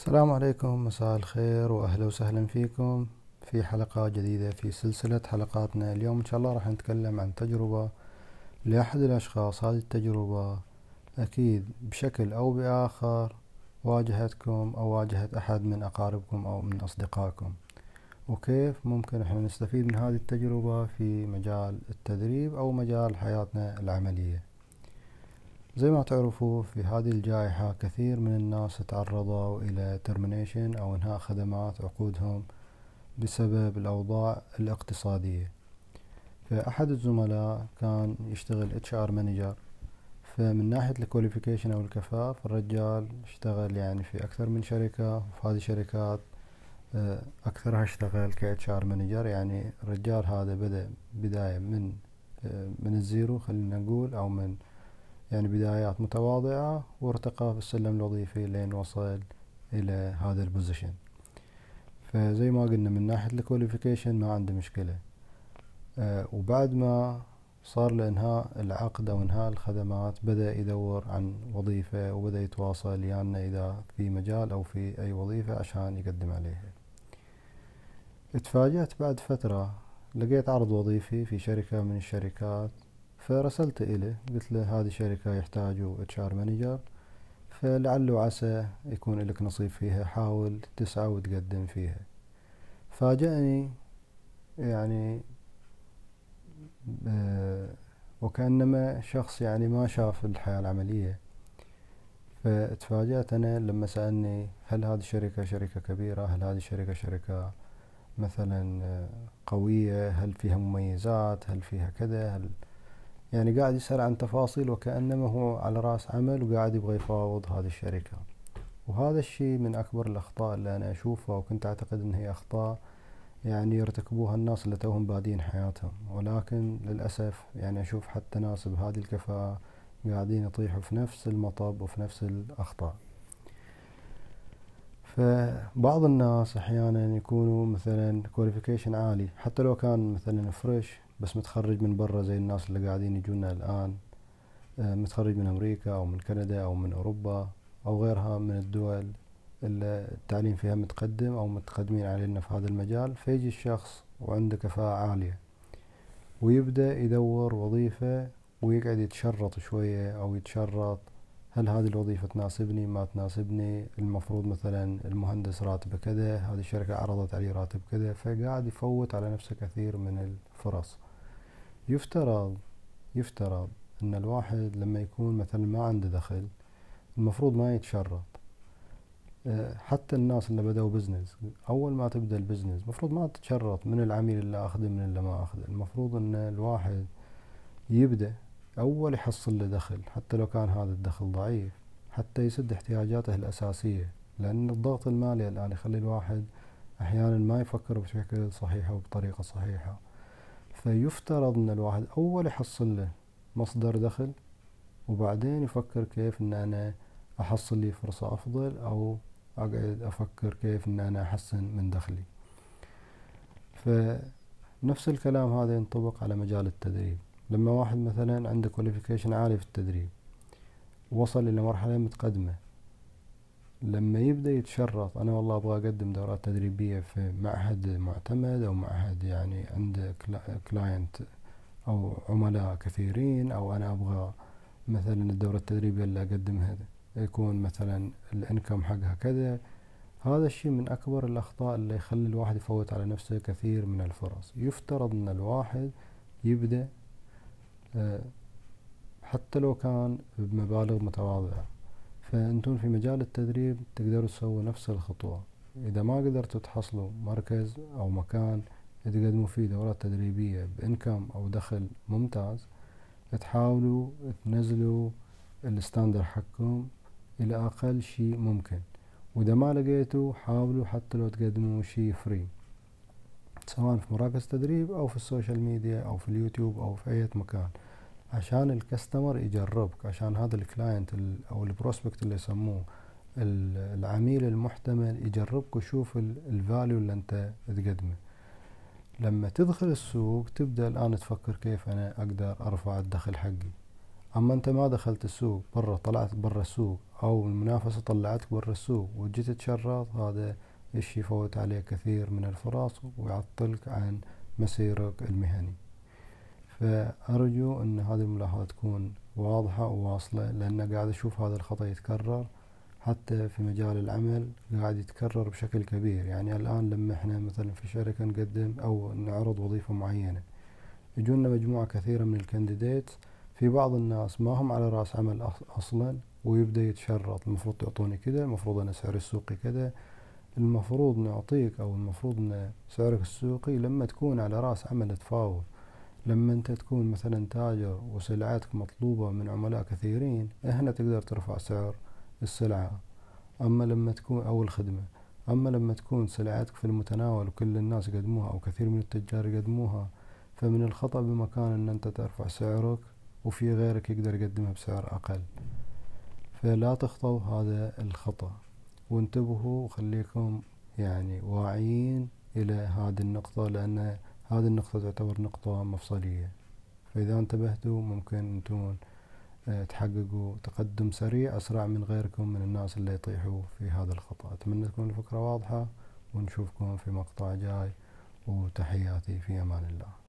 السلام عليكم مساء الخير وأهلا وسهلا فيكم في حلقة جديدة في سلسلة حلقاتنا. اليوم إن شاء الله راح نتكلم عن تجربة لأحد الأشخاص. هذه التجربة أكيد بشكل أو بآخر واجهتكم أو واجهت أحد من أقاربكم أو من أصدقائكم. وكيف ممكن إحنا نستفيد من هذه التجربة في مجال التدريب أو مجال حياتنا العملية؟ زي ما تعرفوا في هذه الجائحة كثير من الناس تعرضوا إلى termination أو إنهاء خدمات عقودهم بسبب الأوضاع الاقتصادية. فأحد الزملاء كان يشتغل HR manager. فمن ناحية الكواليفيكيشن أو الكفاءة فالرجال اشتغل يعني في أكثر من شركة وفي هذه الشركات آه، أكثرها اشتغل ك HR manager. يعني الرجال هذا بدأ بداية من آه، من ال zero خلينا نقول أو من يعني بدايات متواضعة وارتقى في السلم الوظيفي لين وصل إلى هذا ال position. فزي ما قلنا من ناحية ال qualification ما عنده مشكلة. آه وبعد ما صار لإنهاء العقد أو إنهاء الخدمات بدأ يدور عن وظيفة وبدأ يتواصل يعني إذا في مجال أو في أي وظيفة عشان يقدم عليها. اتفاجأت بعد فترة لقيت عرض وظيفي في شركة من الشركات فرسلت إليه قلت له هذه شركة يحتاجوا HR manager فلعل وعسى يكون لك نصيب فيها حاول تسعى وتقدم فيها. فاجأني يعني آه، وكأنما شخص يعني ما شاف الحياة العملية. فتفاجأت أنا لما سألني هل هذه الشركة شركة كبيرة؟ هل هذه الشركة شركة مثلا آه، قوية؟ هل فيها مميزات؟ هل فيها كذا؟ هل يعني قاعد يسأل عن تفاصيل وكأنما هو على رأس عمل وقاعد يبغى يفاوض هذه الشركة. وهذا الشيء من أكبر الأخطاء اللي أنا أشوفها وكنت أعتقد أن هي أخطاء يعني يرتكبوها الناس اللي توهم بادين حياتهم. ولكن للأسف يعني أشوف حتى ناس بهذه الكفاءة قاعدين يطيحوا في نفس المطب وفي نفس الأخطاء. فبعض الناس أحيانا يكونوا مثلا qualification عالي. حتى لو كان مثلا fresh بس متخرج من برا زي الناس اللي قاعدين يجونا الآن. آه، متخرج من أمريكا أو من كندا أو من أوروبا أو غيرها من الدول اللي التعليم فيها متقدم أو متقدمين علينا في هذا المجال. فيجي الشخص وعنده كفاءة عالية ويبدأ يدور وظيفة ويقعد يتشرط شوية أو يتشرط هل هذه الوظيفة تناسبني؟ ما تناسبني. المفروض مثلا المهندس راتبه كذا هذه الشركة عرضت عليه راتب كذا فقاعد يفوت على نفسه كثير من الفرص. يفترض يفترض إن الواحد لما يكون مثلا ما عنده دخل المفروض ما يتشرط آه، حتى الناس اللي بدأوا business أول ما تبدأ ال business المفروض ما تتشرط من العميل اللي أخذه من اللي ما أخذه. المفروض أن الواحد يبدأ أول يحصل له دخل حتى لو كان هذا الدخل ضعيف حتى يسد احتياجاته الأساسية. لأن الضغط المالي الآن يخلي الواحد أحيانا ما يفكر بشكل صحيح وبطريقة صحيحة. فيفترض أن الواحد أول يحصل له مصدر دخل وبعدين يفكر كيف إن أنا أحصل لي فرصة أفضل أو أقعد أفكر كيف إن أنا أحسن من دخلي. فنفس الكلام هذا ينطبق على مجال التدريب. لما واحد مثلا عنده qualification عالي في التدريب وصل إلى مرحلة متقدمة لما يبدأ يتشرط أنا والله أبغى أقدم دورات تدريبية في معهد معتمد أو معهد يعني عنده client أو عملاء كثيرين أو أنا أبغى مثلا الدورة التدريبية اللي أقدمها يكون مثلا ال income حقها كذا. هذا الشيء من أكبر الأخطاء اللي يخلي الواحد يفوت على نفسه كثير من الفرص. يفترض أن الواحد يبدأ آه، حتى لو كان بمبالغ متواضعة. فأنتم في مجال التدريب تقدروا تسووا نفس الخطوة. إذا ما قدرتوا تحصلوا مركز أو مكان تقدموا فيه دورات تدريبية بإنكم أو دخل ممتاز تحاولوا تنزلوا ال standard حقكم إلى أقل شيء ممكن. وإذا ما لقيتوا حاولوا حتى لو تقدموا شيء free سواء في مراكز تدريب أو في ال social media أو في اليوتيوب أو في أي مكان. عشان ال customer يجربك عشان هذا ال client أو ال prospect اللي يسموه العميل المحتمل يجربك ويشوف ال value اللي انت تقدمه. لما تدخل السوق تبدأ الآن تفكر كيف أنا أقدر أرفع الدخل حقي. أما أنت ما دخلت السوق برا طلعت برا السوق أو المنافسة طلعتك برا السوق وجيت تشرط هذا الشي يفوت عليك كثير من الفرص ويعطلك عن مسيرك المهني. فأرجو أن هذه الملاحظة تكون واضحة وواصلة لأن قاعد أشوف هذا الخطأ يتكرر حتى في مجال العمل قاعد يتكرر بشكل كبير. يعني الآن لما إحنا مثلا في شركة نقدم أو نعرض وظيفة معينة يجونا مجموعة كثيرة من الكانديديت في بعض الناس ما هم على رأس عمل أصلا ويبدأ يتشرط. المفروض تعطوني كذا المفروض أنا سعر السوقي كذا. المفروض نعطيك أو المفروض أن سعرك السوقي لما تكون على رأس عمل تفاوض. لما انت تكون مثلا تاجر وسلعتك مطلوبة من عملاء كثيرين هنا تقدر ترفع سعر السلعة. أما لما تكون أو الخدمة. أما لما تكون سلعتك في المتناول وكل الناس يقدموها أو كثير من التجار يقدموها فمن الخطأ بمكان أن أنت ترفع سعرك وفي غيرك يقدر يقدمها بسعر أقل. فلا تخطوا هذا الخطأ. وانتبهوا وخليكم يعني واعيين إلى هذه النقطة لأن هذه النقطة تعتبر نقطة مفصلية. فإذا انتبهتوا ممكن أنتم آه، تحققوا تقدم سريع أسرع من غيركم من الناس اللي يطيحوا في هذا الخطأ. أتمنى تكون الفكرة واضحة ونشوفكم في مقطع جاي. وتحياتي في أمان الله.